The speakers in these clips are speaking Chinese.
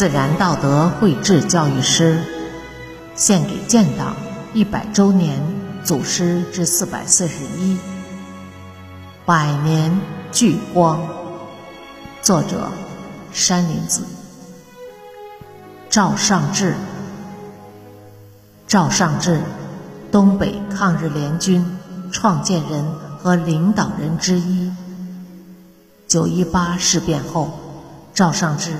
自然道德绘制教育师，献给建党一百周年祖师之四百四十一，百年聚光。作者：山林子。赵尚志，赵尚志，东北抗日联军创建人和领导人之一。九一八事变后，赵尚志。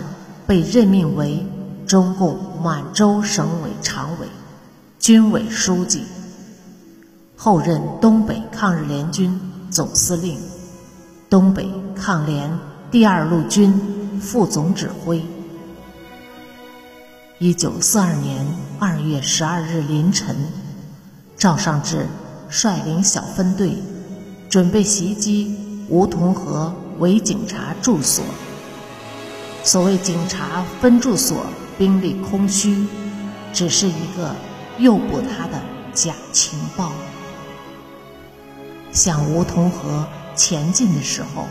被任命为中共满洲省委常委、军委书记，后任东北抗日联军总司令、东北抗联第二路军副总指挥。一九四二年二月十二日凌晨，赵尚志率领小分队准备袭击梧桐河伪警察住所。所谓警察分驻所兵力空虚，只是一个诱捕他的假情报。向梧桐河前进的时候，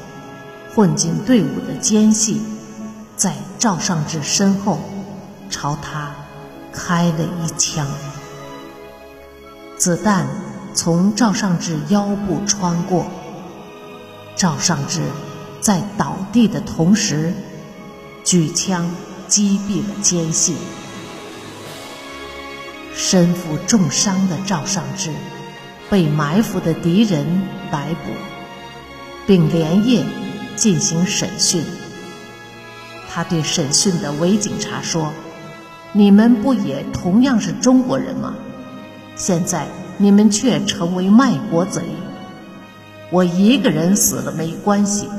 混进队伍的奸细在赵尚志身后朝他开了一枪，子弹从赵尚志腰部穿过，赵尚志在倒地的同时。举枪击毙了奸细，身负重伤的赵尚志被埋伏的敌人逮捕，并连夜进行审讯。他对审讯的伪警察说：“你们不也同样是中国人吗？现在你们却成为卖国贼。我一个人死了没关系，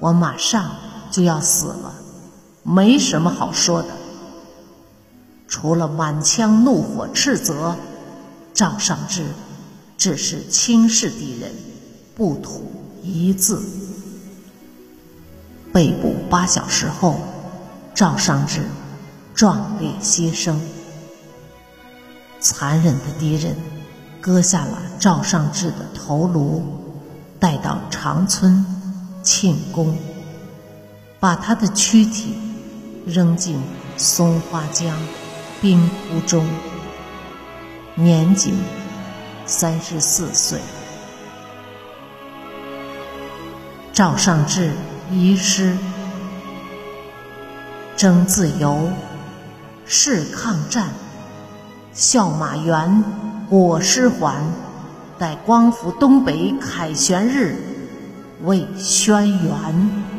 我马上就要死了。”没什么好说的，除了满腔怒火斥责，赵尚志只是轻视敌人，不吐一字。被捕八小时后，赵尚志壮烈牺牲。残忍的敌人割下了赵尚志的头颅，带到长春庆功，把他的躯体。扔进松花江冰湖中，年仅三十四岁。赵尚志遗诗：争自由，誓抗战，笑马原，裹尸还，待光复东北凯旋日，为轩辕。